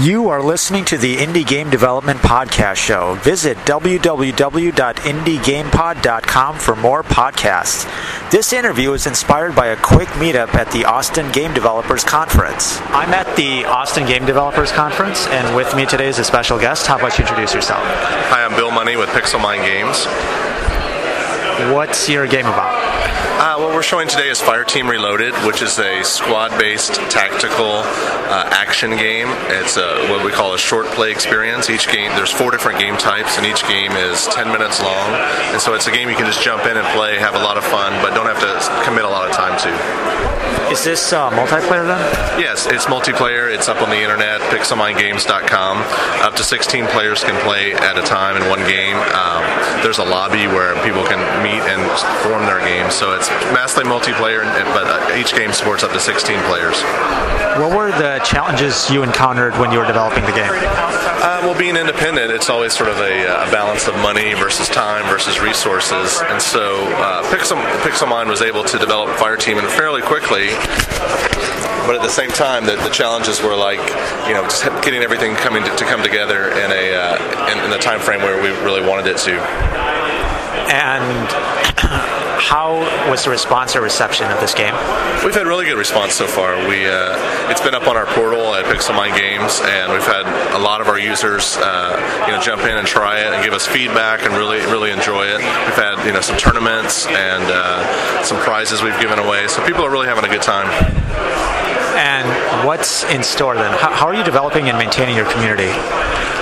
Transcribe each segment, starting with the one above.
You are listening to the Indie Game Development Podcast Show. Visit www.indiegamepod.com for more podcasts. This interview is inspired by a quick meetup at the Austin Game Developers Conference. I'm at the Austin Game Developers Conference, and with me today is a special guest. How about you introduce yourself? Hi, I'm Bill Money with Pixel Mine Games. What's your game about? Uh, what we're showing today is Fireteam Reloaded, which is a squad-based tactical uh, action game. It's a, what we call a short play experience. Each game, there's four different game types, and each game is 10 minutes long. And so it's a game you can just jump in and play, have a lot of fun, but don't have to commit a lot of time to. Is this uh, multiplayer then? Yes, it's multiplayer. It's up on the internet, pixelminegames.com. Up to 16 players can play at a time in one game. Um, there's a lobby where people can meet and form their games. So it's massively multiplayer, but uh, each game supports up to 16 players. What were the challenges you encountered when you were developing the game? Uh, well, being independent, it's always sort of a, a, balance of money versus time versus resources. And so uh, Pixel, Pixelmine was able to develop Fireteam and fairly quickly but at the same time, the, the, challenges were like, you know, just getting everything coming to, to come together in a uh, in, in, the time frame where we really wanted it to. And how was the response or reception of this game? We've had really good response so far. We uh, it's been up on our portal at Pixelmine Games, and we've had a lot of our users, uh, you know, jump in and try it and give us feedback and really really enjoy it. We've had you know some tournaments and uh, some prizes we've given away, so people are really having a good time. And what's in store then? How, how are you developing and maintaining your community?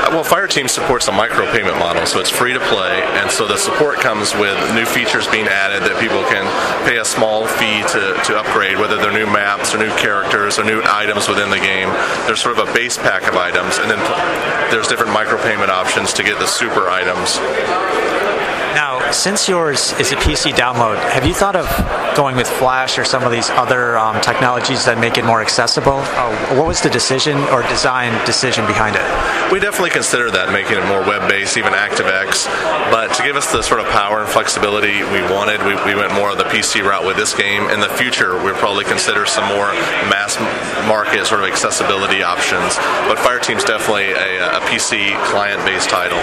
Uh, well, Fireteam supports a micropayment model, so it's free to play, and so the support comes with new features being added that people can pay a small fee to, to upgrade, whether they're new maps or new characters or new items within the game. There's sort of a base pack of items, and then there's different micropayment options to get the super items. Since yours is a PC download, have you thought of going with Flash or some of these other um, technologies that make it more accessible? Uh, what was the decision or design decision behind it? We definitely considered that, making it more web-based, even ActiveX. But to give us the sort of power and flexibility we wanted, we, we went more of the PC route with this game. In the future, we'll probably consider some more mass market sort of accessibility options. But Fireteam's definitely a, a PC client-based title.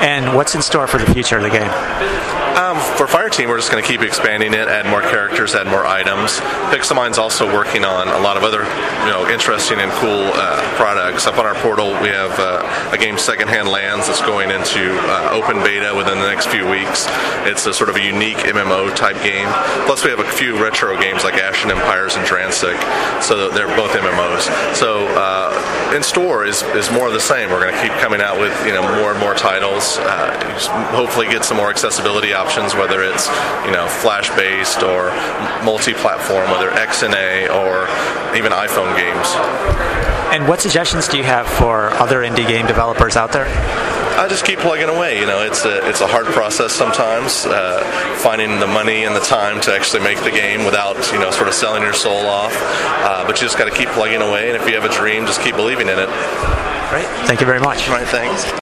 And what's in store for the future of the game? Um, for Fireteam, we're just going to keep expanding it, add more characters, add more items. Pixelmine's also working on a lot of other, you know, interesting and cool uh, products. Up on our portal, we have uh, a game, Secondhand Lands, that's going into uh, open beta within the next few weeks. It's a sort of a unique MMO type game. Plus, we have a few retro games like Ashen Empires and Dransik, so they're both MMOs. So uh, in store is is more of the same. We're going to keep coming out with you know more and more titles. Uh, hopefully, get some more accessibility options, whether it's you know flash based or multi-platform, whether XNA or even iPhone games. And what suggestions do you have for other indie game developers out there? I just keep plugging away. You know, it's a it's a hard process sometimes, uh, finding the money and the time to actually make the game without you know sort of selling your soul off. Uh, but you just got to keep plugging away, and if you have a dream, just keep believing in it. Great. Thank you very much. All right. Thanks.